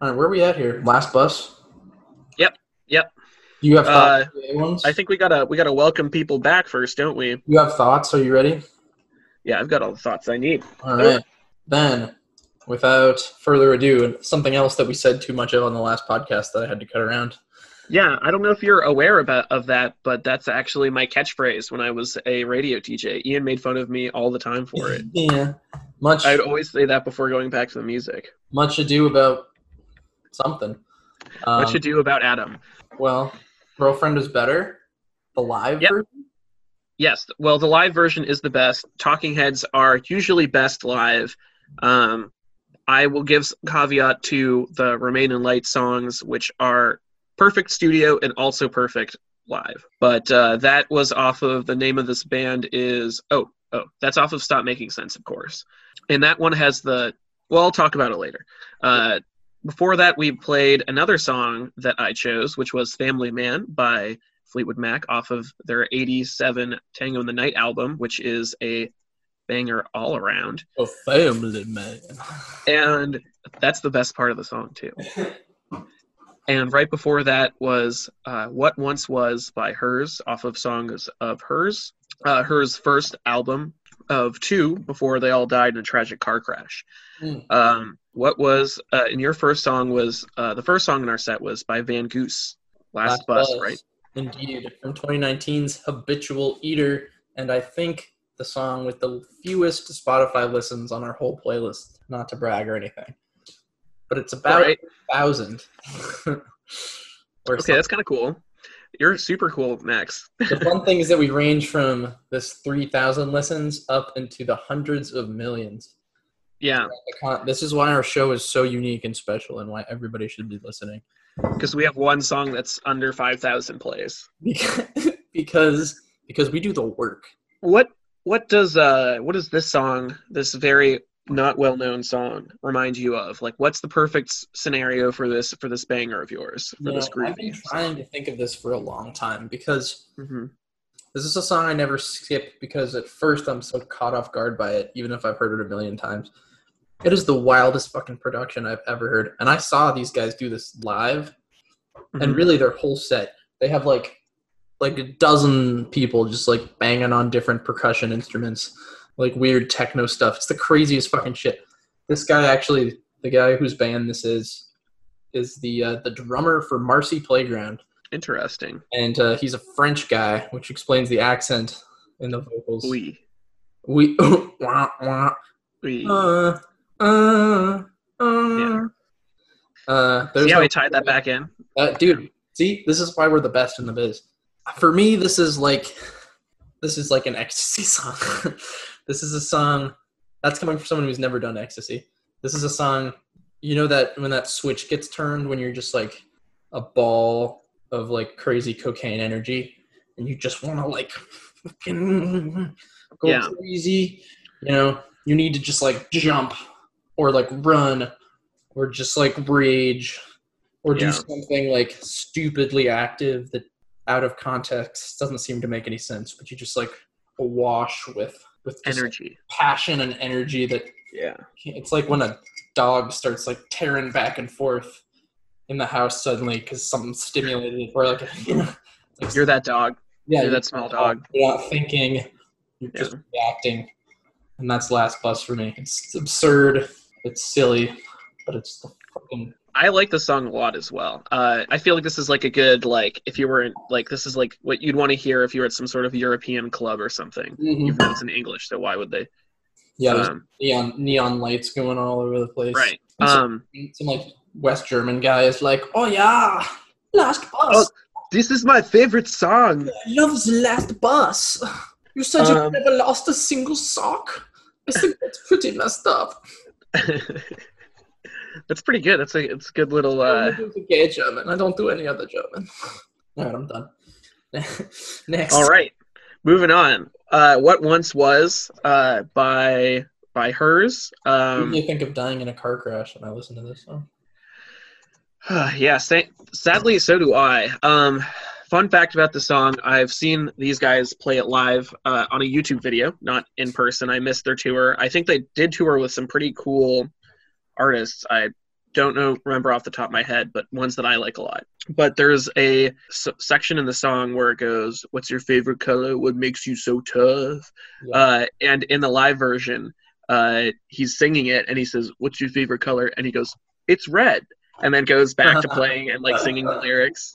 All right, where are we at here? Last bus. Yep, yep. You have Uh, ones? I think we gotta we gotta welcome people back first, don't we? you have thoughts. Are you ready? Yeah, I've got all the thoughts I need. All right. Then, without further ado, something else that we said too much of on the last podcast that I had to cut around. Yeah, I don't know if you're aware about of that, but that's actually my catchphrase when I was a radio DJ. Ian made fun of me all the time for it. Yeah. Much I'd always say that before going back to the music. much ado about something. Um, what you do about Adam? Well, girlfriend is better. The live Yep. version. Yes, well, the live version is the best. Talking Heads are usually best live. Um, I will give caveat to the Remain in Light songs, which are perfect studio and also perfect live. But uh, that was off of the name of this band is oh oh that's off of Stop Making Sense, of course. And that one has the well, I'll talk about it later. Uh, before that, we played another song that I chose, which was Family Man by Fleetwood Mac off of their 87 Tango in the Night album, which is a banger all around. A family man. And that's the best part of the song, too. And right before that was uh, What Once Was by Her's off of Songs of Her's, uh, Hers' first album of two before they all died in a tragic car crash. Mm. Um, what was, uh, in your first song was, uh, the first song in our set was by Van Goose, Last, Bus, right? Indeed, from 2019's Habitual Eater, and I think the song with the fewest Spotify listens on our whole playlist. Not to brag or anything, but it's about Right. thousand. or Okay, that's kind of cool. You're super cool, Max. the fun thing is that we range from this 3,000 listens up into the hundreds of millions. Yeah, This is why our show is so unique and special, and why everybody should be listening. because we have one song that's under 5,000 plays. because because we do the work. What what does uh what does this song, this very not well known song, remind you of? Like, what's the perfect scenario for this for this banger of yours for this know, I've been trying to think of this for a long time because hmm this is a song I never skip because at first I'm so caught off guard by it, even if I've heard it a million times. It is the wildest fucking production I've ever heard. And I saw these guys do this live, and really their whole set. They have like like a dozen people just like banging on different percussion instruments, like weird techno stuff. It's the craziest fucking shit. This guy actually, the guy whose band this is, is the uh, the drummer for Marcy Playground Interesting. and uh, he's a French guy, which explains the accent in the vocals. We. We, wah, wah, Oui. uh, uh, uh. Yeah. Uh, there's See how no- he tied that back in? uh, dude. See, this is why we're the best in the biz. For me, this is like, this is like an ecstasy song. this is a song that's coming from someone who's never done ecstasy. This is a song, you know that when that switch gets turned, when you're just like a ball of like crazy cocaine energy, and you just want to like fucking go Yeah. crazy. You know, you need to just like jump or like run or just like rage or do Yeah. something like stupidly active that out of context doesn't seem to make any sense, but you just like awash with with Energy. passion and energy that Yeah. it's like when a dog starts like tearing back and forth in the house suddenly because something stimulated it, or like you know, like, You're that dog. yeah, you're you- that small dog. You're not thinking, you're Yeah. just reacting, and that's last bus for me. It's absurd, it's silly, but it's the fucking I like the song a lot as well. Uh, I feel like this is like a good like if you were in, like this is like what you'd want to hear if you were at some sort of European club or something. Even though it's in English, so why would they? yeah. Um, neon neon lights going all over the place. right. And some, Um, some like West German guy is like, oh yeah, last bus. this is my favorite song. I love the last bus. You said you Um, never lost a single sock. I think that's pretty messed up. That's pretty good. That's a it's a good little. I Uh, don't do the gay German. I don't do any other German. All right, I'm done. Next. all right, moving on. Uh, what once was uh, by by hers. I Um, usually think of dying in a car crash when I listen to this song. yeah, sa- sadly, so do I. Um, fun fact about the song: I've seen these guys play it live uh, on a YouTube video, not in person. I missed their tour. I think they did tour with some pretty cool artists. I don't know remember off the top of my head, but ones that I like a lot. But there's a s- section in the song where it goes, "What's your favorite color? What makes you so tough?" Yeah. Uh, and in the live version, uh, he's singing it, and he says, "What's your favorite color?" And he goes, "It's red," and then goes back to playing and like singing the lyrics,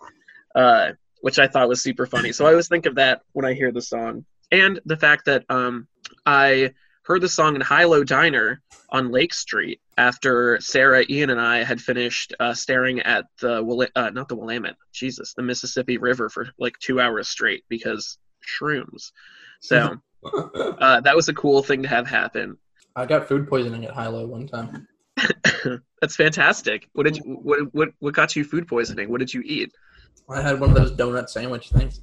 uh, which I thought was super funny. So I always think of that when I hear the song, and the fact that um, I heard the song in Hi-Lo Diner on Lake Street after Sarah, Ian, and I had finished uh, staring at the uh, not the Willamette, Jesus, the Mississippi River for like two hours straight because shrooms. So uh, that was a cool thing to have happen. I got food poisoning at Hi-Lo one time. That's fantastic. What did you what, what what got you food poisoning? What did you eat? I had one of those donut sandwich things.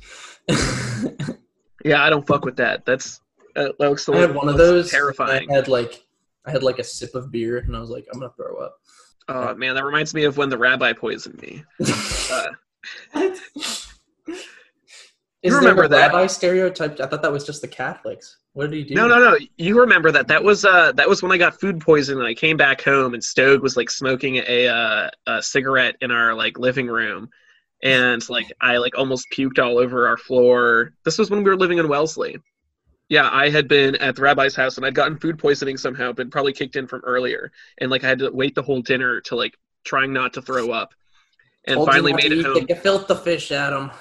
Yeah, I don't fuck with that. That's uh, that looks, I had one of those. terrifying. I had like I had like a sip of beer, and I was like, I'm gonna throw up. Oh man, that reminds me of when the rabbi poisoned me. Uh, Is You remember that? rabbi stereotype? I thought that was just the Catholics. What did he do? No, no, no. You remember that? That was uh, that was when I got food poisoning. and I came back home and Stogue was like smoking a, uh, a cigarette in our like living room, and like I like almost puked all over our floor. This was when we were living in Wellesley. Yeah, I had been at the rabbi's house and I'd gotten food poisoning somehow, but probably kicked in from earlier, and like I had to wait the whole dinner to like trying not to throw up, and Told finally made it eat home. the gefilte fish, Adam.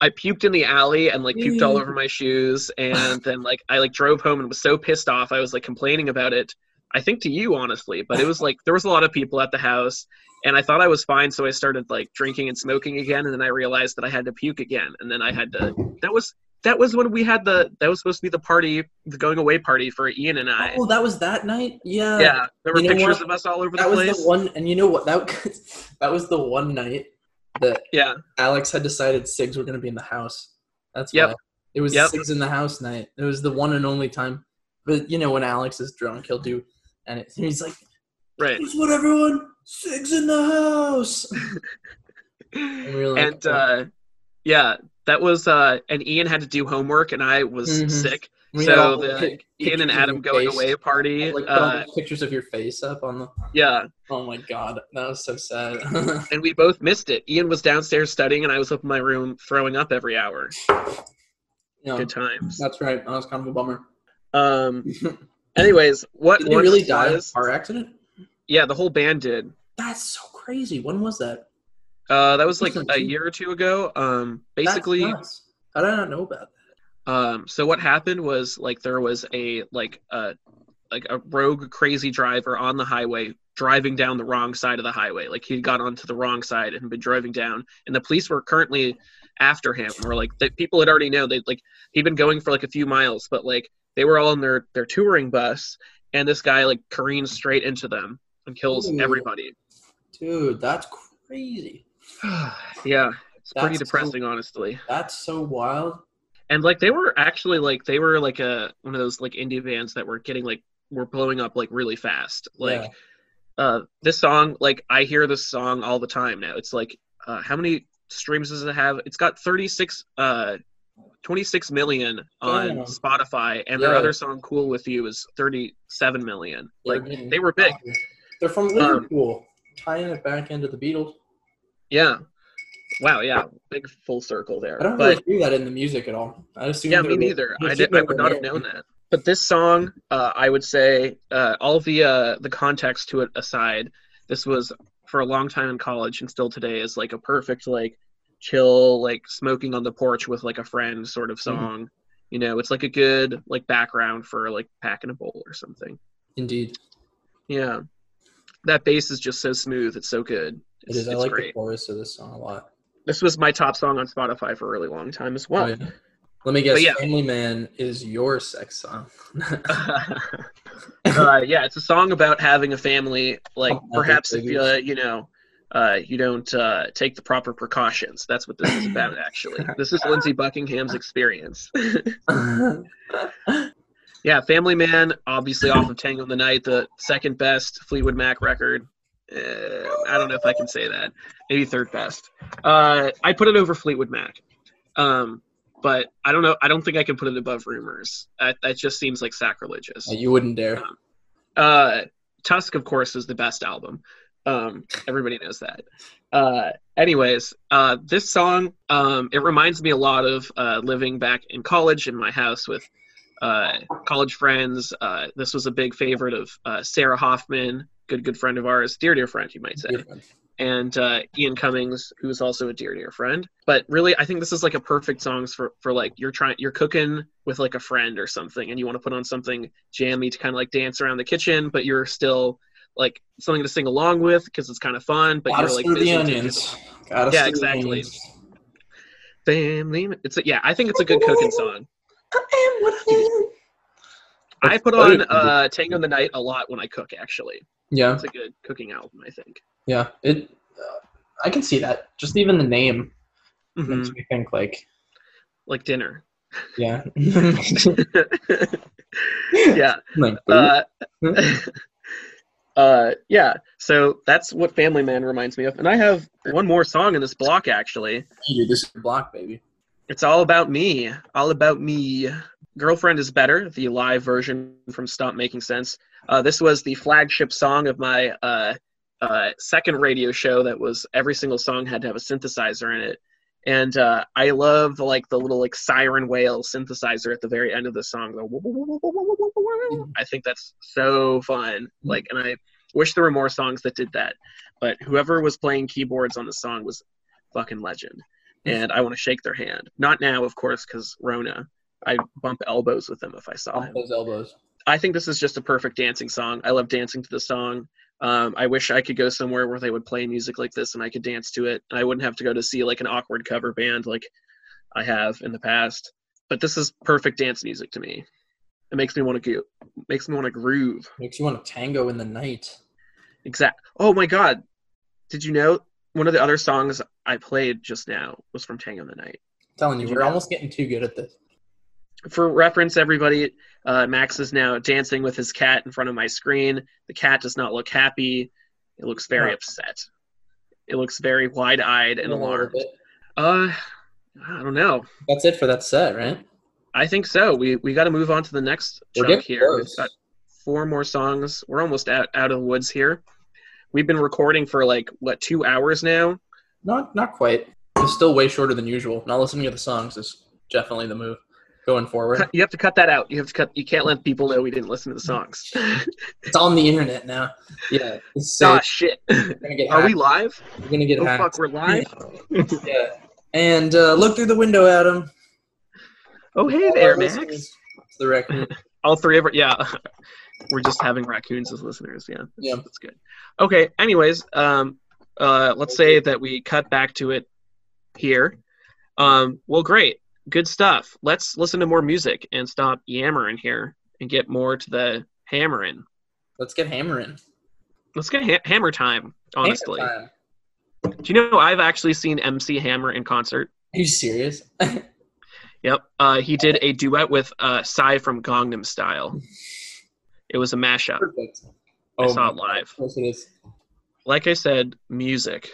I puked in the alley and like puked all over my shoes and then like I like drove home and was so pissed off I was like complaining about it. I think to you honestly, but it was like there was a lot of people at the house and I thought I was fine so I started like drinking and smoking again and then I realized that I had to puke again and then I had to that was that was when we had the that was supposed to be the party the going away party for Ian and I. Oh, that was that night. Yeah. yeah, there were You know pictures what? of us all over That the was the one, and you know what? That that was the one night that Yeah. Alex had decided Sigs were going to be in the house. That's Yep. why it was Yep. Sigs in the house night. It was the one and only time. But you know when Alex is drunk, he'll do, and it, he's like, Right. "Guess what, everyone? Sigs in the house." And we like, and uh yeah, that was uh and Ian had to do homework and I was Mhm. sick. We So the Ian and Adam going face. away party. Like Uh, pictures of your face up on the. yeah, Oh my god, that was so sad. and we both missed it. Ian was downstairs studying, and I was up in my room throwing up every hour. yeah, Good times. that's right. That was kind of a bummer. Um. Anyways, what Did really die in a was- car accident? Yeah, the whole band did. That's so crazy. When was that? Uh, that was like a year or two ago. Um, basically. How did I not know about that? Um, so what happened was like there was a like a like a rogue crazy driver on the highway driving down the wrong side of the highway. Like he'd got onto the wrong side and been driving down, and the police were currently after him. Or like the people had already known they like he'd been going for like a few miles, but like they were all in their their touring bus, and this guy like careens straight into them and kills Ooh. everybody. Dude, that's crazy. yeah, it's pretty That's so- depressing, honestly. That's so wild. And like they were actually like they were like a one of those like indie bands that were getting like were blowing up like really fast like Yeah. uh this song like i hear this song all the time now it's like uh how many streams does it have it's got 36 uh 26 million on Damn. spotify and their other song cool with you is 37 million like they were big. They're from Um, Liverpool. Tying it back into the Beatles. yeah wow yeah big full circle there I don't but really hear that in the music at all. I assume yeah me neither I did, I would not have known that but this song uh, i would say uh, all the uh, the context to it aside this was for a long time in college and still today is like a perfect like chill like smoking on the porch with like a friend sort of Mm-hmm. song you know it's like a good like background for like packing a bowl or something Indeed. yeah that bass is just so smooth it's so good It it's. I like great the chorus of this song a lot. This was my top song on spotify for a really long time as well Oh, yeah. Let me guess. But yeah. Family Man is your sex song. uh, yeah, it's a song about having a family. Like Oh, perhaps if you uh, you know uh, you don't uh, take the proper precautions. That's what this is about. Actually, this is Lindsey Buckingham's experience. yeah, Family Man, obviously off of Tango in the Night, the second best Fleetwood Mac record. Uh, I don't know if I can say that. Maybe third best. Uh, I put it over Fleetwood Mac. Um, but I don't know. I don't think I can put it above Rumours. That, that just seems like sacrilegious. you wouldn't dare. Uh, Tusk, of course, is the best album, Um, everybody knows that. Uh, anyways, uh, this song um, it reminds me a lot of uh, living back in college in my house with uh, college friends. Uh, this was a big favorite of uh, Sarah Hoffman, good good friend of ours, dear dear friend, you might say, and uh, Ian Cummings, who's also a dear dear friend. But really, I think this is like a perfect song for for like you're trying you're cooking with like a friend or something, and you want to put on something jammy to kind of like dance around the kitchen, but you're still like something to sing along with because it's kind of fun. But Gotta you're like the onions. Gotta Yeah, stir the exactly. onions. family. It's a, yeah, I think it's a good cooking song. I am what I am. I put on uh, Tango in the Night a lot when I cook. Actually, Yeah, it's a good cooking album. I think. yeah. It. Uh, I can see that. Just even the name Mhm. makes me think like, Like dinner. yeah. yeah. like, Uh, uh, yeah. So that's what Family Man reminds me of. And I have one more song in this block. Actually, dude, this is block, baby. it's all about me. All about me. Girlfriend is better. The live version from Stop Making Sense. Uh, this was the flagship song of my uh, uh, second radio show. That was every single song had to have a synthesizer in it. And uh, I love the, like the little like siren whale synthesizer at the very end of the song. The I think that's so fun. Like, and I wish there were more songs that did that. But whoever was playing keyboards on the song was fucking legend. And I want to shake their hand. Not now, of course, because Rona. I bump elbows with them if I saw Off him. those elbows. I think this is just a perfect dancing song. I love dancing to the song. Um, I wish I could go somewhere where they would play music like this and I could dance to it. And I wouldn't have to go to see like an awkward cover band like I have in the past. But this is perfect dance music to me. It makes me want to go. Makes me want to groove. Makes you want to tango in the night. Exact. Oh my god! Did you know one of the other songs I played just now was from Tango in the Night? I'm telling you, Did you we're know? almost getting too good at this. For reference, everybody, uh, Max is now dancing with his cat in front of my screen. The cat does not look happy. It looks very No. upset. It looks very wide-eyed and alarmed. Uh, I don't know. That's it for that set, right? I think so. We we got to move on to the next We're chunk here. We've got four more songs. We're almost out, out of the woods here. We've been recording for like what two hours now. Not not quite. It's still way shorter than usual. Not listening to the songs is definitely the move going forward. You have to cut that out. You have to cut. You can't let people know we didn't listen to the songs. It's on the internet now. Yeah. It's ah, shit. Are we live? We're gonna get Oh hacked. fuck, we're live. yeah. And uh, look through the window, Adam. Oh hey All there, Max. It's the raccoon. All three of our yeah. We're just having raccoons as listeners. Yeah, that's, Yeah. that's good. Okay. Anyways, um, uh, let's say that we cut back to it here. Um, well, great, good stuff. Let's listen to more music and stop yammering here and get more to the hammering. Let's get hammering. Let's get ha- hammer time. Honestly, Hammer time. do you know I've actually seen MC Hammer in concert? Are you serious? Yep. Uh, he did a duet with uh, Psy from Gangnam Style. It was a mashup. Perfect. I saw it live. God. Of course it is. Like I said, music.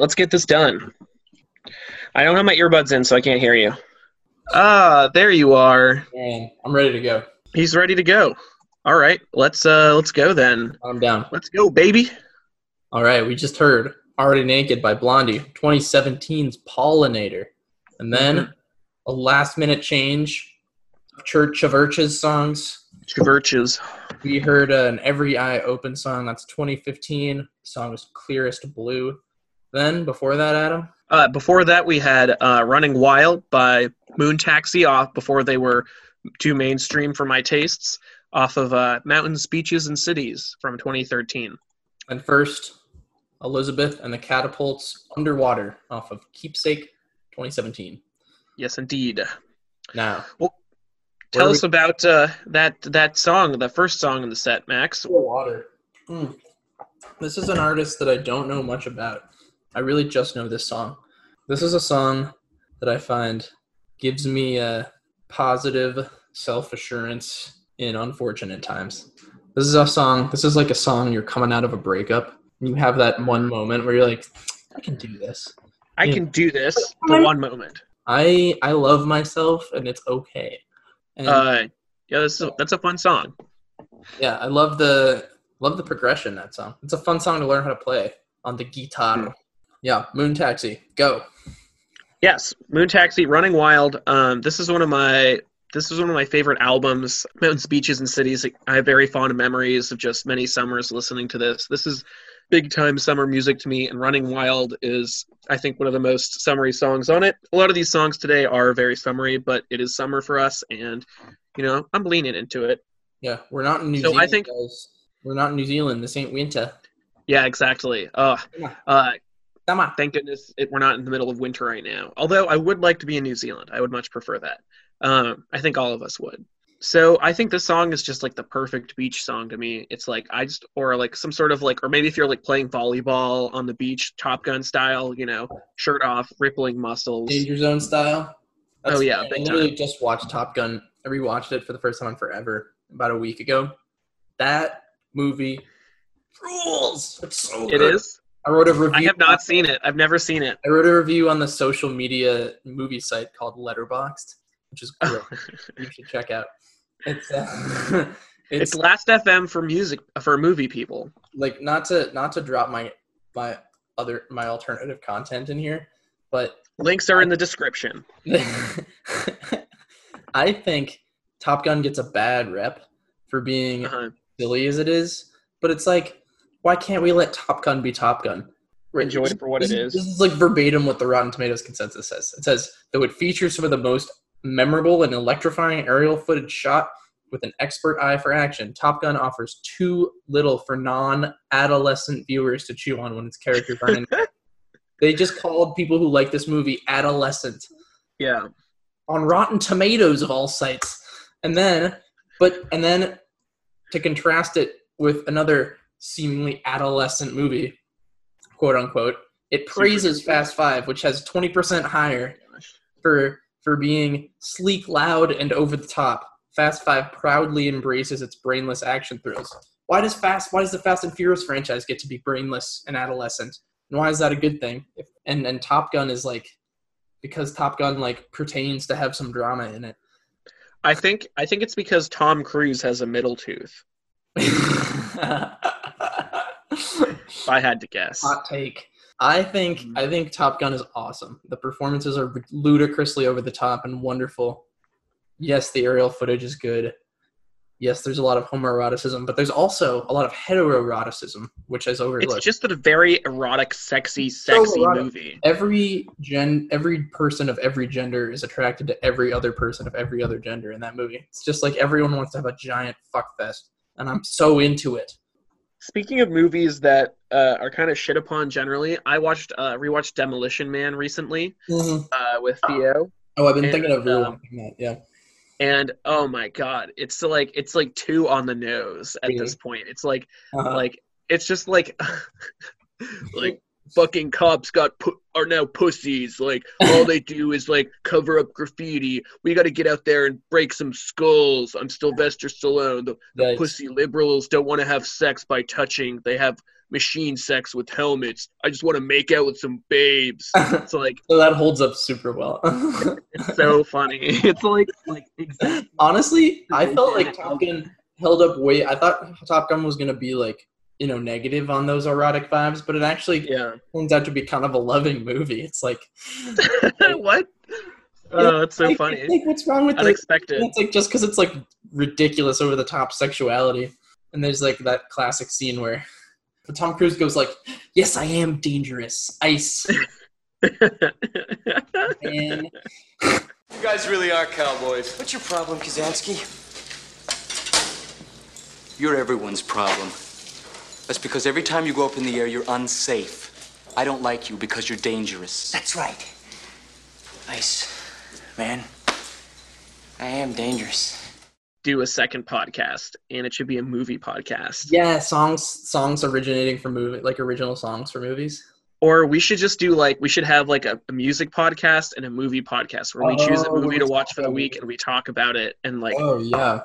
Right, let's get this done. I don't have my earbuds in, so I can't hear you. Ah, there you are. Man, I'm ready to go. He's ready to go. All right, let's uh let's go then. I'm down. Let's go, baby. All right, we just heard Already Naked by Blondie, 2017's Pollinator. And then a last minute change of Church of Urches songs. CHVRCHES. We heard uh, an Every Eye Open song. That's 2015. The song was Clearest Blue. Then, before that, Adam, Uh, before that, we had uh, "Running Wild" by Moon Taxi off before they were too mainstream for my tastes. Off of uh, "Mountains, Beaches, and Cities" from 2013. and first, Elizabeth and the Catapults Underwater off of Keepsake 2017. Yes, indeed. Now, well, Tell us about uh, that that song, the first song in the set, Max. Water. Hmm. This is an artist that I don't know much about. I really just know this song. This is a song that I find gives me a positive self assurance in unfortunate times. This is a song, this is like a song you're coming out of a breakup. and You have that one moment where you're like, I can do this. I Yeah. can do this for one moment. I I love myself and it's okay. And Uh, yeah, that's a, that's a fun song. yeah, I love the love the progression that song. It's a fun song to learn how to play on the guitar. Yeah, Moon Taxi, go. Yes, Moon Taxi, Running Wild. Um, this is one of my this is one of my favorite albums. Mountains, Beaches, and Cities. I have very fond memories of just many summers listening to this. This is big time summer music to me, and Running Wild is I think one of the most summery songs on it. A lot of these songs today are very summery, but it is summer for us, and you know I'm leaning into it. Yeah, we're not in New So I Zealand. think- guys. We're not in New Zealand. This ain't winter. Yeah, exactly. Uh, Yeah. uh, On. thank goodness it, we're not in the middle of winter right now. Although I would like to be in New Zealand. I would much prefer that. Um, I think all of us would. So I think this song is just like the perfect beach song to me. It's like I just or like some sort of like or maybe if you're like playing volleyball on the beach, Top Gun style, you know, shirt off, rippling muscles. Danger Zone style. Oh, yeah, I literally just watched Top Gun. I rewatched it for the first time in forever about a week ago. That movie rules. It's so It good. is. I wrote a review. I have not seen it. I've never seen it. I wrote a review on the social media movie site called Letterboxd, which is great. you should check out. it's uh, It's it's Last FM for music for movie people. like not to not to drop my my other my alternative content in here, but Links are in the description. I think Top Gun gets a bad rep for being Uh-huh. silly as it is, but it's like, why can't we let Top Gun be Top Gun? Right, Enjoy it for what this it is. This is like verbatim what the Rotten Tomatoes consensus says. It says, though it features some of the most memorable and electrifying aerial footage shot with an expert eye for action, Top Gun offers too little for non-adolescent viewers to chew on when its characters are in. they just called people who like this movie adolescent Yeah. on Rotten Tomatoes of all sites. And then, but and then to contrast it with another seemingly adolescent movie, quote unquote, it praises Fast Five, which has twenty percent higher oh for for being sleek, loud, and over the top. Fast Five proudly embraces its brainless action thrills. Why does Fast? Why does the Fast and Furious franchise get to be brainless and adolescent? And why is that a good thing? If, and and Top Gun is like because Top Gun like pertains to have some drama in it. I think I think it's because Tom Cruise has a middle tooth. If I had to guess. Hot take. I think hmm. I think Top Gun is awesome. The performances are ludicrously over the top and wonderful. Yes, the aerial footage is good. Yes, there's a lot of homoeroticism, but there's also a lot of heteroeroticism, which is overlooked. It's just a very erotic, sexy, sexy erotic. movie. every gen every person of every gender is attracted to every other person of every other gender in that movie. It's just like everyone wants to have a giant fuck fest, and I'm so into it. Speaking of movies that uh, are kind of shit upon generally, I watched uh, rewatched Demolition Man recently uh, with Theo, Oh, I've been And, thinking of um, rewatching that. Yeah. and oh my god, it's like it's like two on the nose at Really? this point. It's like Uh-huh. like it's just like like fucking cops got pu- are now pussies. Like all they do is like cover up graffiti. We got to get out there and break some skulls. I'm sylvester stallone. The, the Yikes. pussy liberals don't want to have sex by touching. They have machine sex with helmets. I just want to make out with some babes. It's like so that holds up super well. it's so funny. It's like like exactly. Honestly, I felt like Top Gun held up way. I thought Top Gun was gonna be like you know negative on those erotic vibes, but it actually yeah turns out to be kind of a loving movie. It's like, what oh it's so like, funny Like, what's wrong with the? unexpected It's like just because it's like ridiculous over the top sexuality, and there's like that classic scene where Tom Cruise goes like, "Yes, I am dangerous, ice." man." You guys really are cowboys. What's your problem, Kazansky? You're everyone's problem. That's because every time you go up in the air, you're unsafe. I don't like you because you're dangerous. That's right. Ice, man. I am dangerous. do a second podcast and it should be a movie podcast Yeah, songs songs originating from movie like original songs for movies. or we should just do like we should have like a, a music podcast and a movie podcast where we choose a Oh, movie to watch for the week and we talk about it and like Oh yeah,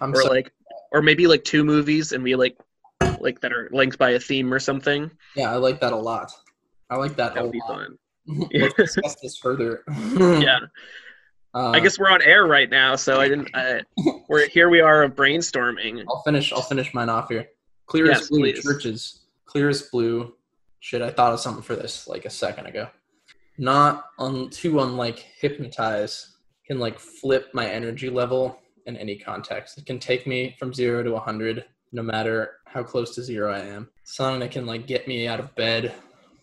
I'm or so like or maybe like two movies and we like like that are linked by a theme or something yeah. I like that a lot. I like that. that a would be lot. fun Let's discuss this further. yeah Uh, i guess we're on air right now so i didn't I, we're here we are brainstorming I'll finish. I'll finish mine off here. Clear Yes, as blue please. CHVRCHES. Clear as blue. Shit, I thought of something for this like a second ago. Not un, too unlike hypnotize can like flip my energy level in any context. It can take me from zero to a hundred, no matter how close to zero I am. Song that can like get me out of bed.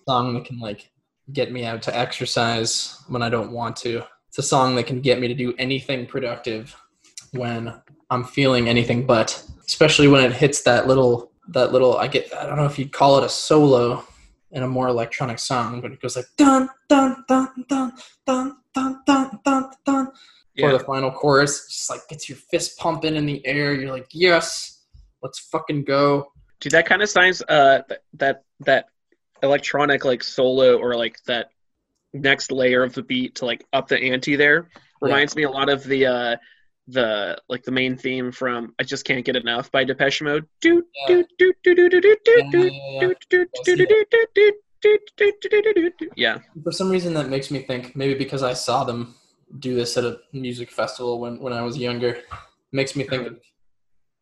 Song that can like get me out to exercise when I don't want to. It's a song that can get me to do anything productive when I'm feeling anything but, especially when it hits that little that little I get I don't know if you'd call it a solo in a more electronic song, but it goes like dun dun dun dun dun dun dun dun dun for yeah the final chorus. Just like gets your fist pumping in the air. You're like, yes, let's fucking go. dude that kind of sounds uh th- that that electronic like solo or like that next layer of the beat to like up the ante there reminds me a lot of the uh the like the main theme from I just can't get enough by Depeche Mode. Do do do do do do do do do yeah, yeah. do do do do do do do do do do do do do. Yeah, For some reason, that makes me think maybe because I saw them do this at a music festival when, when I was younger. Makes me think of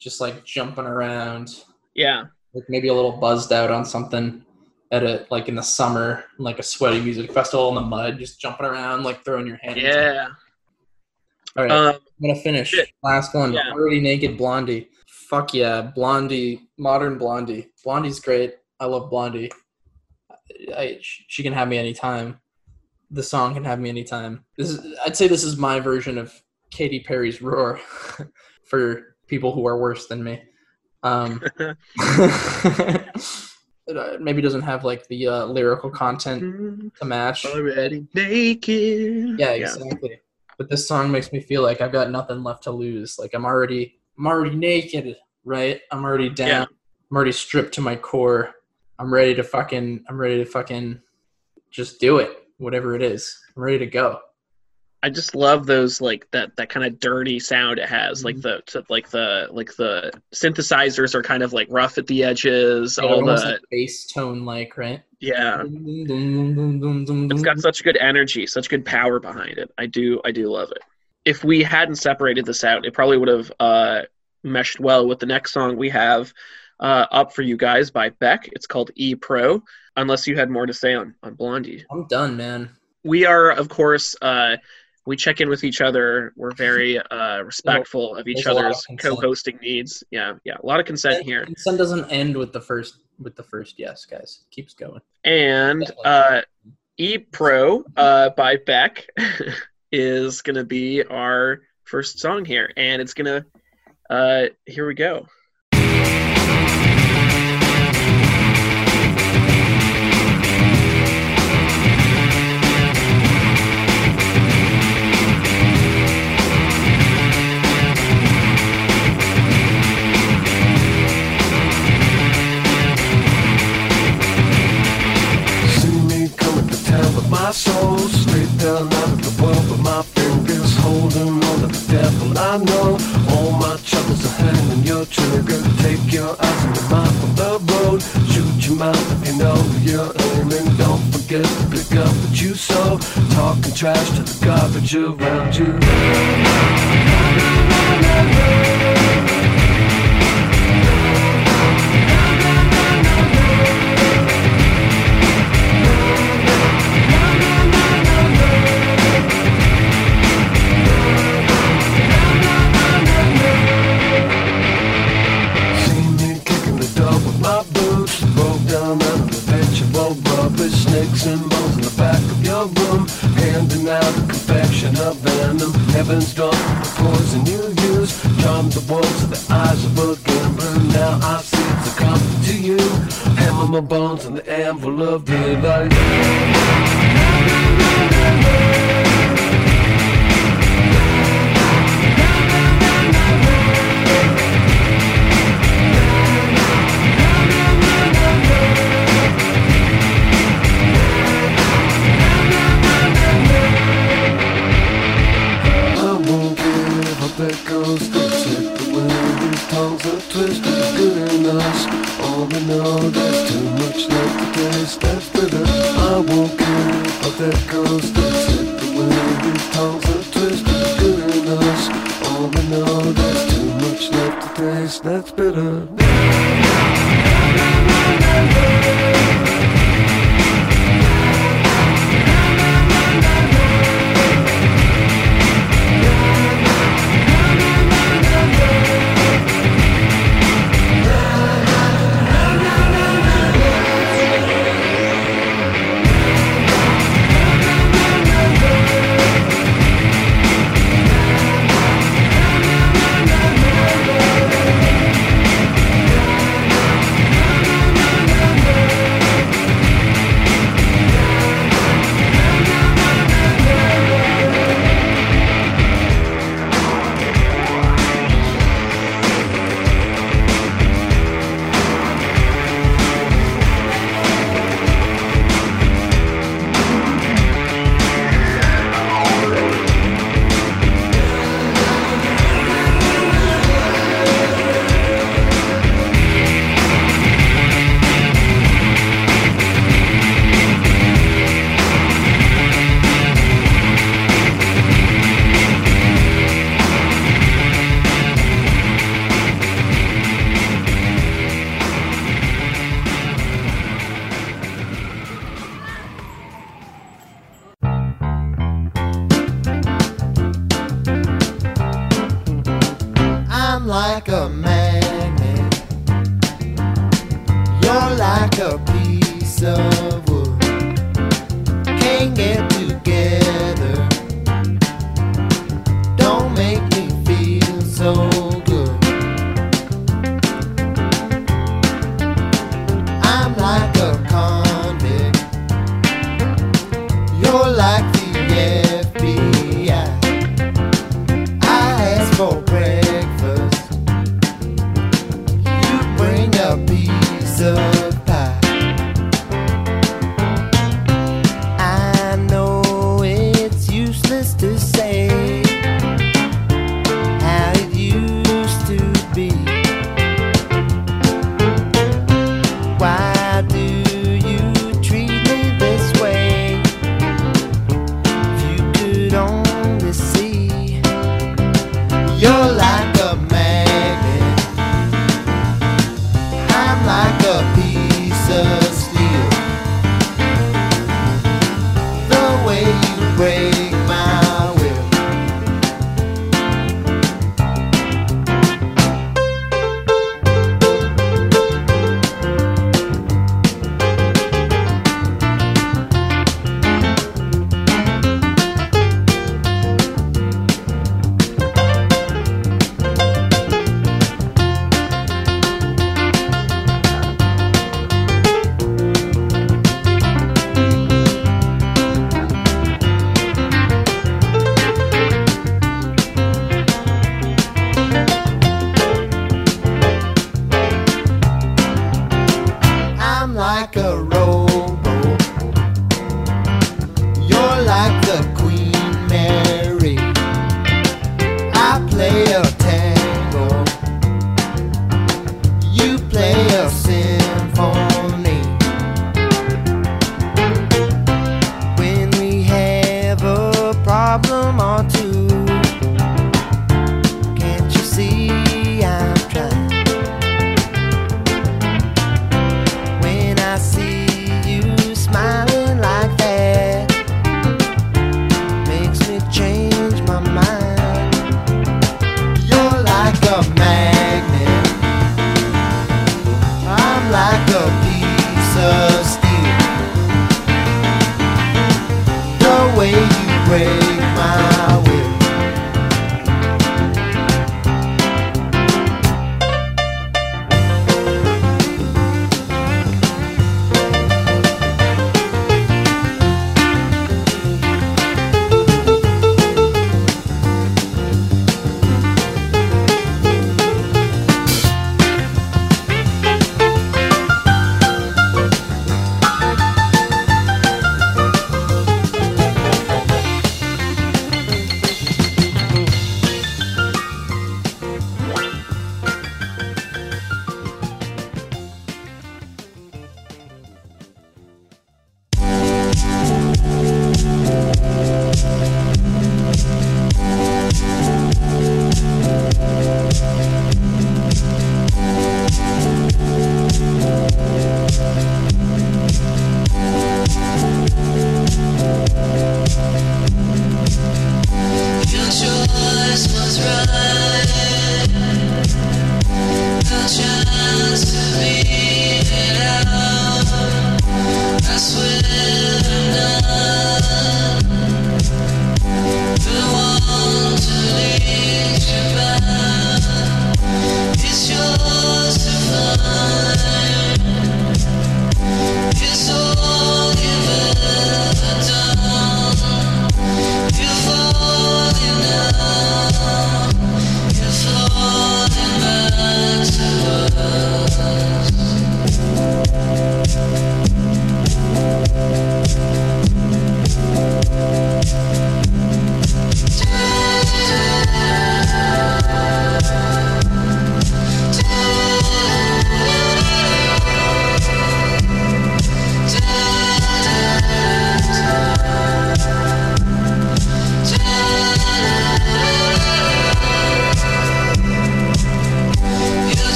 just like jumping around, Yeah. like maybe a little buzzed out on something at a like in the summer, like a sweaty music festival in the mud, just jumping around, like throwing your hands. Yeah. All right, Um, I'm gonna finish. shit. Last one. Yeah. Already naked Blondie. Fuck yeah, Blondie. Modern Blondie. Blondie's great. I love Blondie. I, she can have me anytime. The song can have me anytime. This is. I'd say this is my version of Katy Perry's "Roar" for people who are worse than me. Um, it uh, maybe doesn't have like the uh, lyrical content to match. Already naked. Yeah, exactly. But this song makes me feel like I've got nothing left to lose. Like I'm already I'm already naked, right? I'm already down. Yeah. I'm already stripped to my core. I'm ready to fucking I'm ready to fucking just do it. Whatever it is. I'm ready to go. I just love those like that that kind of dirty sound it has. Like Mhm. the to- like the like the synthesizers are kind of like rough at the edges. Like, all the like bass tone like, right? yeah. It's It's got such good energy, such good power behind it. I do I do love it. If we hadn't separated this out, it probably would have uh, meshed well with the next song we have uh, up for you guys by Beck. It's called E Pro. Unless you had more to say on on Blondie. I'm done, man. we are of course uh we check in with each other. We're very uh respectful of each There's a lot of other's co-hosting needs. Yeah yeah a lot of consent here. Consent doesn't end with the first with the first yes, guys. It keeps going. and uh e pro uh by beck is gonna be our first song here. And it's gonna uh here we go Talking trash to the garbage around you.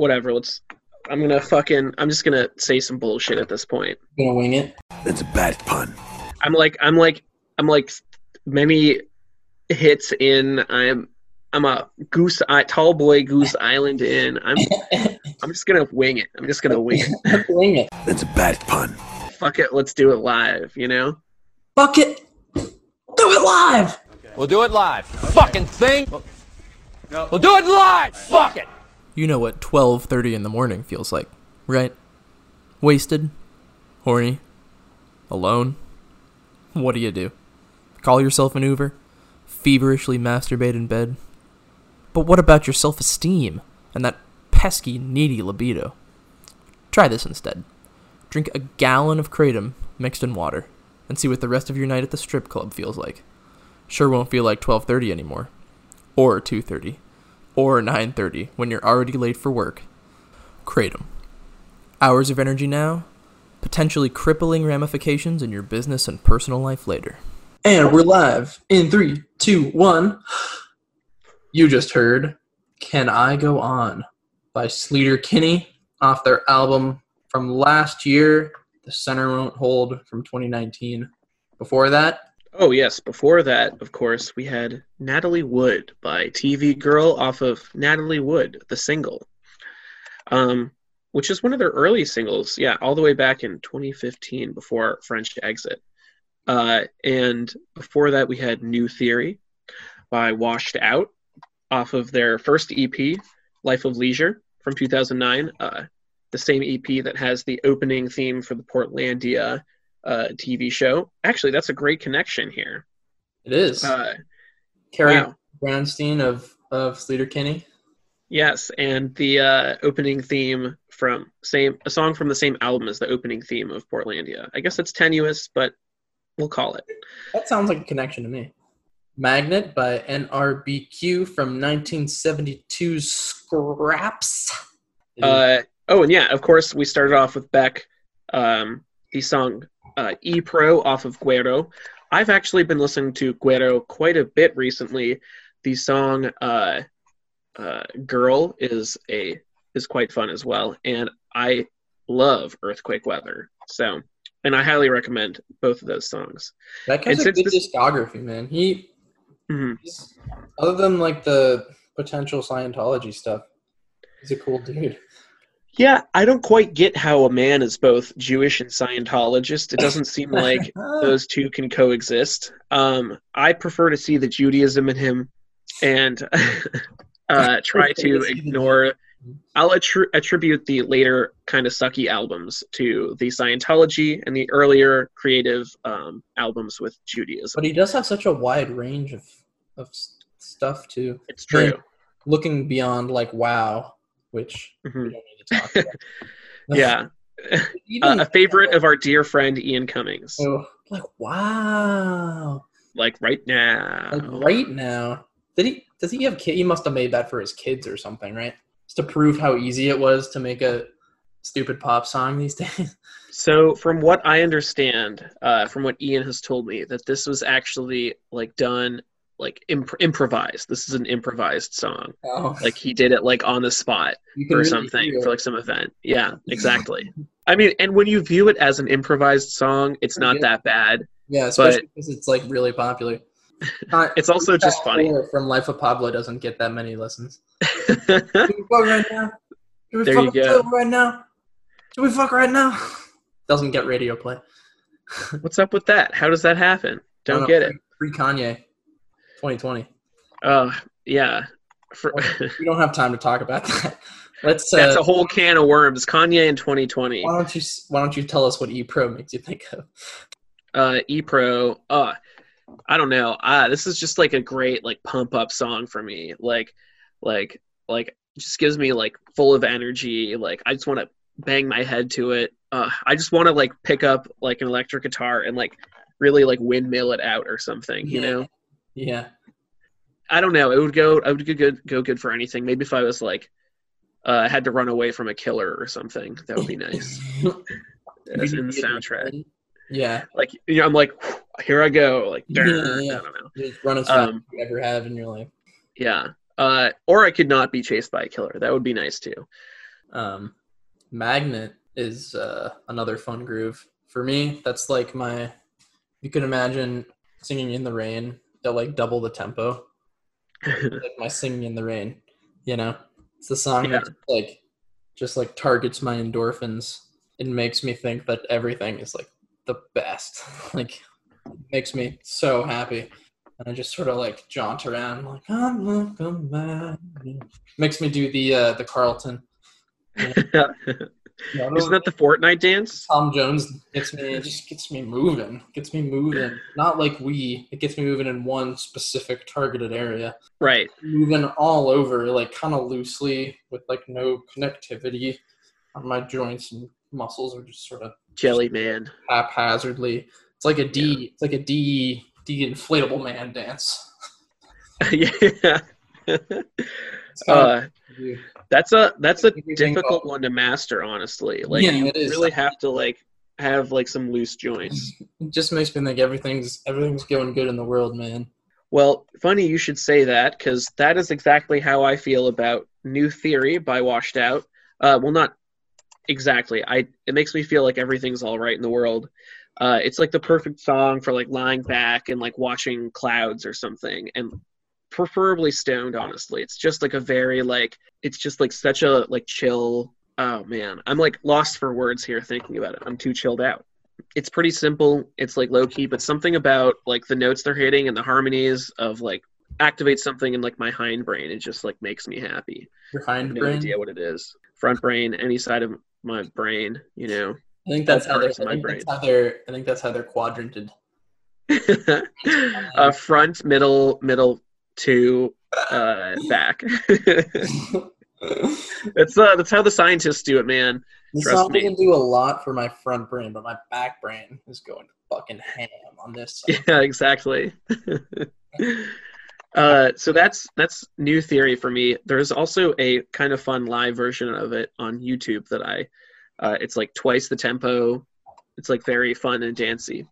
Whatever. Let's. I'm gonna fucking. I'm just gonna say some bullshit at this point. Gonna wing it. That's a bad pun. I'm like. I'm like. I'm like many hits in. I'm. I'm a goose. I, tall boy goose island in. I'm. I'm just gonna wing it. I'm just gonna wing it. wing it. That's a bad pun. Fuck it. Let's do it live. You know. Fuck it. Do it live. We'll do it live. Fucking thing. We'll do it live. Fuck it. You know what 12:30 in the morning feels like, right? Wasted, horny, alone. What do you do? Call yourself an Uber? Feverishly masturbate in bed? But what about your self-esteem and that pesky needy libido? Try this instead. Drink a gallon of kratom mixed in water and see what the rest of your night at the strip club feels like. Sure won't feel like 12:30 anymore or 2:30 or 9:30 when you're already late for work. Kratom. Hours of energy now, potentially crippling ramifications in your business and personal life later. And we're live in three, two, one. You just heard Can I Go On by Sleater Kinney off their album from last year, The Center Won't Hold from 2019. Before that, Oh yes. Before that, of course, we had Natalie Wood by TV Girl off of Natalie Wood, the single, um, which is one of their early singles. Yeah, all the way back in 2015, before French Exit. Uh, and before that, we had New Theory by Washed Out off of their first EP, Life of Leisure from 2009. Uh, the same EP that has the opening theme for the Portlandia uh, TV show. Actually, that's a great connection here. it is Uh, Carrie wow. Brownstein of, of Sleater Kinney. yes, and the uh, opening theme from same a song from the same album as the opening theme of Portlandia. I guess it's tenuous, but we'll call it. That sounds like a connection to me. Magnet by NRBQ from 1972's Scraps. Uh, oh, and yeah, of course, we started off with Beck, um, the song uh, E Pro off of Guero. I've actually been listening to Guero quite a bit recently. The song uh, uh, "Girl" is a is quite fun as well, and I love Earthquake Weather. So, and I highly recommend both of those songs. that guy's a good this- discography, man. He, Mhm. other than like the potential Scientology stuff, he's a cool dude. Yeah, I don't quite get how a man is both Jewish and Scientologist. It doesn't seem like those two can coexist. Um, I prefer to see the Judaism in him and uh, try to ignore. I'll attri- attribute the later kind of sucky albums to the Scientology and the earlier creative um, albums with Judaism. But he does have such a wide range of, of stuff too. It's true. Looking beyond like wow, which we Mhm. don't need talk. Yeah, uh, a favorite of our dear friend Ian Cummings. oh, like wow. Like right now. Like right now, did he? Does he have kid? He must have made that for his kids or something, right? Just to prove how easy it was to make a stupid pop song these days. So, from what I understand, uh, from what Ian has told me, that this was actually like done like imp- improvised. This is an improvised song. Oh, Like he did it like on the spot or really something for like some event. Yeah, exactly. I mean, and when you view it as an improvised song, it's not Yeah. that bad. yeah, especially because it's like really popular. Not- uh, It's also just funny. From Life of Pablo doesn't get that many listens. We fuck right now? Should we There fuck you go. right now? Should we fuck right now? Doesn't get radio play. What's up with that? How does that happen? Don't no, get it. Free Kanye, 2020. Oh, yeah. For, We don't have time to talk about that. Let's. Uh, that's a whole can of worms. Kanye in 2020. why don't you Why don't you tell us what E Pro makes you think of? uh epro uh i don't know uh this is just like a great like pump up song for me like like like just gives me like full of energy like i just want to bang my head to it uh i just want to like pick up like an electric guitar and like really like windmill it out or something you Yeah. know Yeah. i don't know it would go i would go good go good for anything maybe if i was like uh had to run away from a killer or something that would be nice as in the soundtrack Yeah. like you know i'm like here i go like Yeah, yeah. i don't know Just run as fast Um, as you ever have in your life. Yeah. Uh, or I could not be chased by a killer. That would be nice too. Um, Magnet is uh, another fun groove for me. That's like my. You can imagine singing in the rain at like double the tempo, like my singing in the rain. You know, it's the song Yeah. that like just like targets my endorphins and makes me think that everything is like the best. like makes me so happy. And I just sort of like jaunt around like I'm like a man. Makes me do the uh the Carlton. Isn't that the Fortnite dance? Tom Jones gets me it just gets me moving. Gets me moving. Not like we. It gets me moving in one specific targeted area. Right. Moving all over, like kind of loosely with like no connectivity on my joints and muscles are just sort of Jelly Man. haphazardly. It's like a D. It's like a D. D inflatable man dance. yeah. Uh, that's a that's a difficult one to master, honestly. Like Yeah, you it is. really have to like have like some loose joints. it just makes me think everything's everything's going good in the world, man. Well, funny you should say that because that is exactly how I feel about New Theory by Washed Out. Uh, well, not exactly. I it makes me feel like everything's all right in the world. Uh, it's like the perfect song for like lying back and like watching clouds or something, and preferably stoned. Honestly, it's just like a very like it's just like such a like chill. Oh man, I'm like lost for words here thinking about it. I'm too chilled out it's pretty simple. It's like low key, but something about like the notes they're hitting and the harmonies of like activate something in like my hind brain. It just like makes me happy. Your I have hind no brain. idea what it is. Front brain, any side of my brain, you know. I think that's how they're. I think brain. that's how they're. I think that's how they're quadranted. uh, front, middle, middle, two, uh, back. that's uh, that's how the scientists do it, man. This Trust song me. doesn't do a lot for my front brain, but my back brain is going fucking ham on this. Song. Yeah, exactly. uh, so that's that's new theory for me. There's also a kind of fun live version of it on YouTube that I. Uh, it's like twice the tempo. It's like very fun and dancey.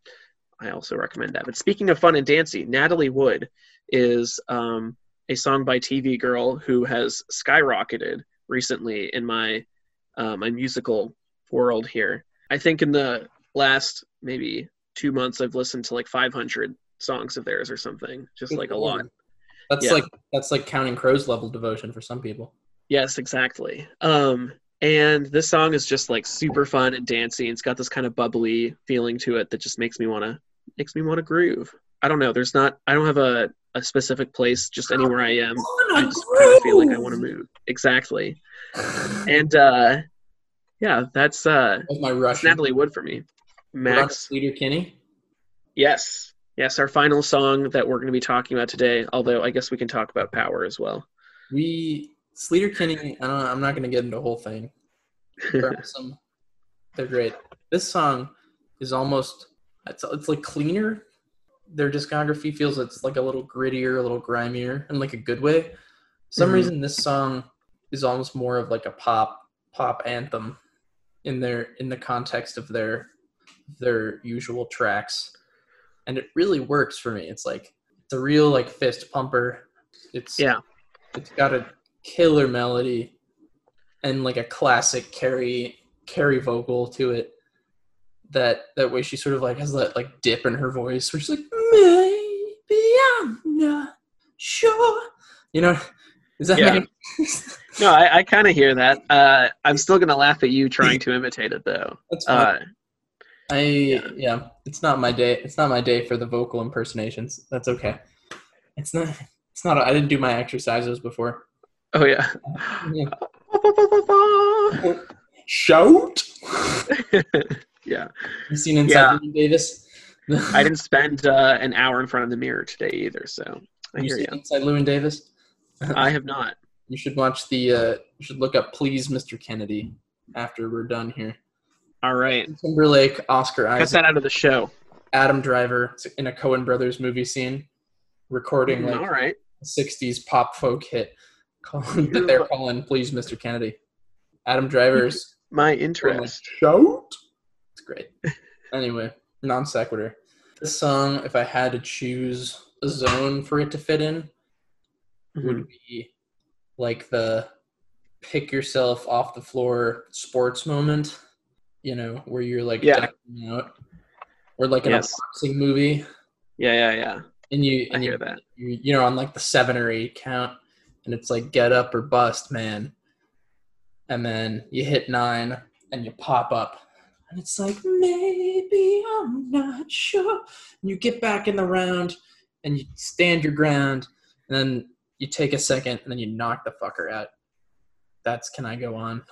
I also recommend that. But speaking of fun and dancey, Natalie Wood is um, a song by TV Girl who has skyrocketed recently in my uh, my musical world here. I think in the last maybe two months, I've listened to like 500 songs of theirs or something, just like a lot. That's Yeah. like that's like counting crows level devotion for some people. Yes, exactly. Um, and this song is just like super fun and dancey. It's got this kind of bubbly feeling to it that just makes me want to makes me want to groove. I don't know. There's not. I don't have a, a specific place. Just anywhere I am, I just kind of feel like I want to move. Exactly. And uh, yeah, that's uh, That's my Russian. Natalie Wood for me. Max. Sleater Kinney. Yes. Yes, our final song that we're going to be talking about today, although I guess we can talk about power as well. We Sleater Kinney. I don't. I'm not going to get into the whole thing. They're awesome. They're great. This song is almost. It's, it's like cleaner. Their discography feels it's like a little grittier, a little grimier, in like a good way. For some Mhm. reason, this song is almost more of like a pop pop anthem in their in the context of their their usual tracks, and it really works for me. It's like it's a real like fist pumper. It's Yeah. It's got a killer melody and like a classic Carrie Carrie vocal to it. That that way she sort of like has that like dip in her voice where she's like maybe I'm not sure. You know, is that Yeah. No, I, I kind of hear that. Uh, I'm still going to laugh at you trying to imitate it, though. That's fine. Uh, I yeah. it's not my day. It's not my day for the vocal impersonations. That's okay. It's not. It's not. I didn't do my exercises before. oh, yeah. Yeah. Shout. yeah. You seen Inside Yeah. Davis? I didn't spend uh, an hour in front of the mirror today either, so I you hear you. Inside Llewyn Davis? I have not. You should watch the. Uh, you should look up "Please, Mr. Kennedy" after we're done here. All right. Timberlake, Oscar Cut Isaac, that out of the show. Adam Driver in a Coen Brothers movie scene, recording Mm, like All right. a '60s pop folk hit calling, that they're calling "Please, Mr. Kennedy." Adam Driver's My interest. shout. It's great. Anyway, non sequitur. This song, if I had to choose a zone for it to fit in, Mhm. would be like the pick yourself off the floor sports moment, you know, where you're like Yeah. out, or like in Yes. a boxing movie, Yeah, yeah, yeah. and you I and you, hear that. you you know on like the seven or eight count, and it's like get up or bust, man, and then you hit nine and you pop up, and it's like maybe I'm not sure, and you get back in the round, and you stand your ground, and then you take a second, and then you knock the fucker out. That's can I go on?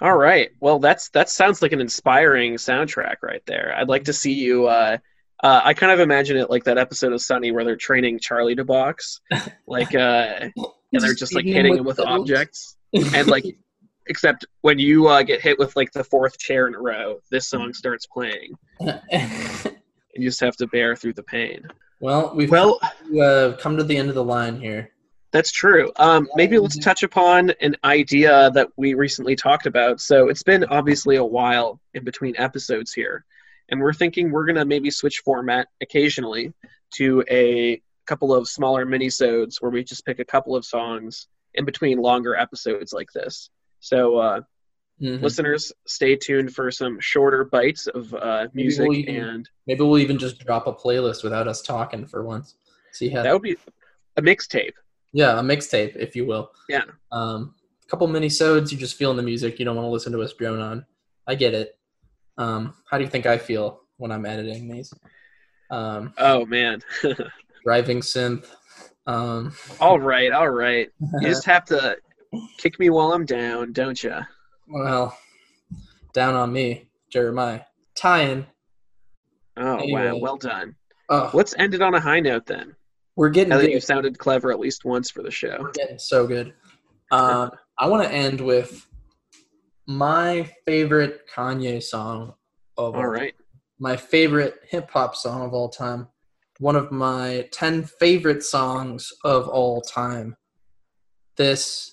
All right. Well, that's that sounds like an inspiring soundtrack right there. I'd like to see you. Uh, uh, I kind of imagine it like that episode of Sunny where they're training Charlie to box, like, uh, and they're just like hitting him with fiddles. objects, and like, except when you uh, get hit with like the fourth chair in a row, this song starts playing, and you just have to bear through the pain. well, we've Well, uh, come to the end of the line here. That's true. Um, maybe let's touch upon an idea that we recently talked about. So it's been obviously a while in between episodes here, and we're thinking we're gonna maybe switch format occasionally to a couple of smaller minisodes where we just pick a couple of songs in between longer episodes like this. So uh, Mhm. listeners, stay tuned for some shorter bites of uh, Maybe music, we'll even- and Maybe we'll even just drop a playlist without us talking for once. See how that would be a mixtape. Yeah, a mixtape, if you will. Yeah. Um, a couple mini-sodes, you just feeling the music. You don't want to listen to us drone on. I get it. Um, how do you think I feel when I'm editing these? Um, Oh man. driving synth. Um, all right, all right. You just have to kick me while I'm down, don't you? well, down on me, Jeremiah. Tying. Oh wow, well done. Oh, Let's end it on a high note then. we're getting that good. you sounded clever at least once for the show. We're getting so good. Um, I want to end with my favorite Kanye song of all, All right. my favorite hip hop song of all time, one of my 10 favorite songs of all time. This,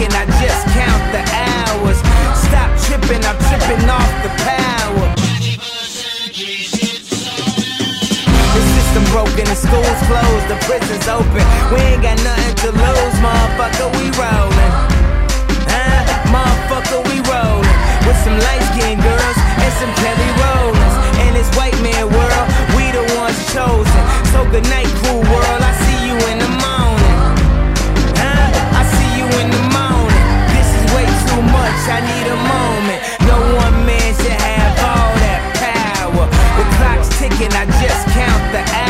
ticking, I just count the hours. Stop tripping, I'm tripping off the power. The system broken, the school's closed, the prison's open. We ain't got nothing to lose, motherfucker, we rollin'. Huh? Motherfucker, we rollin'. With some light skinned girls and some Kelly Rowlands. In this white man world, we the ones chosen. So good night, cool world, I see you in the morning. Huh? I see you in the much, I need a moment. No one man should have all that power. The clock's ticking, I just count the hours.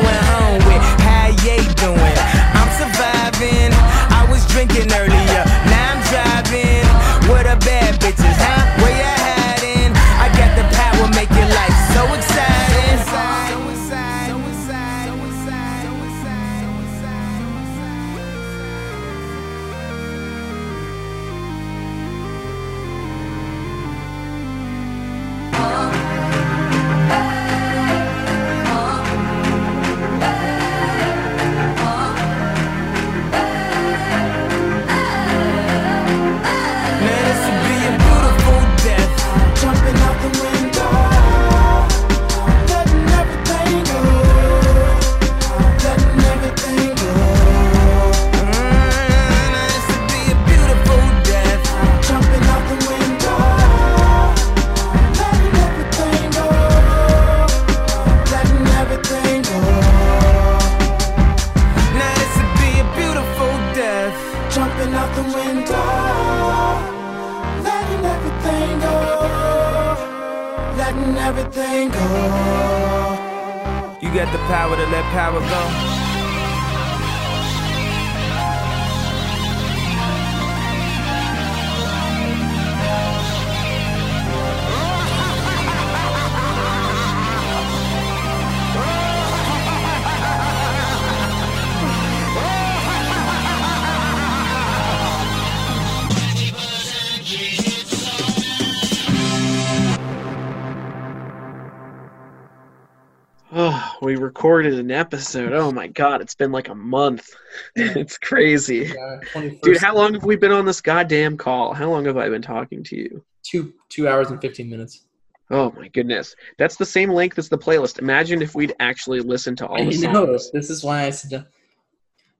recorded an episode. Oh my god, it's been like a month. it's crazy. Yeah, Dude, how long have we been on this goddamn call? How long have I been talking to you? two two hours and fifteen minutes. Oh my goodness. That's the same length as the playlist. Imagine if we'd actually listened to all I the know. This is why I said, uh,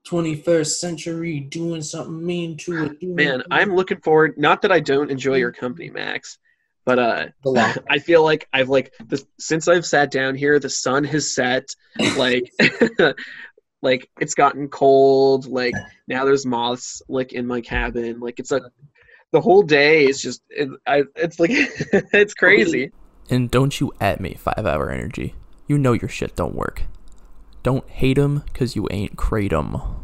twenty first century doing something mean to it. Ah, man, I'm looking forward not that I don't enjoy mm. your company, Max, but uh I feel like I've like this since I've sat down here, the sun has set. Like like it's gotten cold, like now there's moths like in my cabin. Like it's a the whole day is just it, I, it's like it's crazy. And don't you at me, 5 Hour Energy. You know your shit don't work. Don't hate 'em 'cause you ain't Kratom.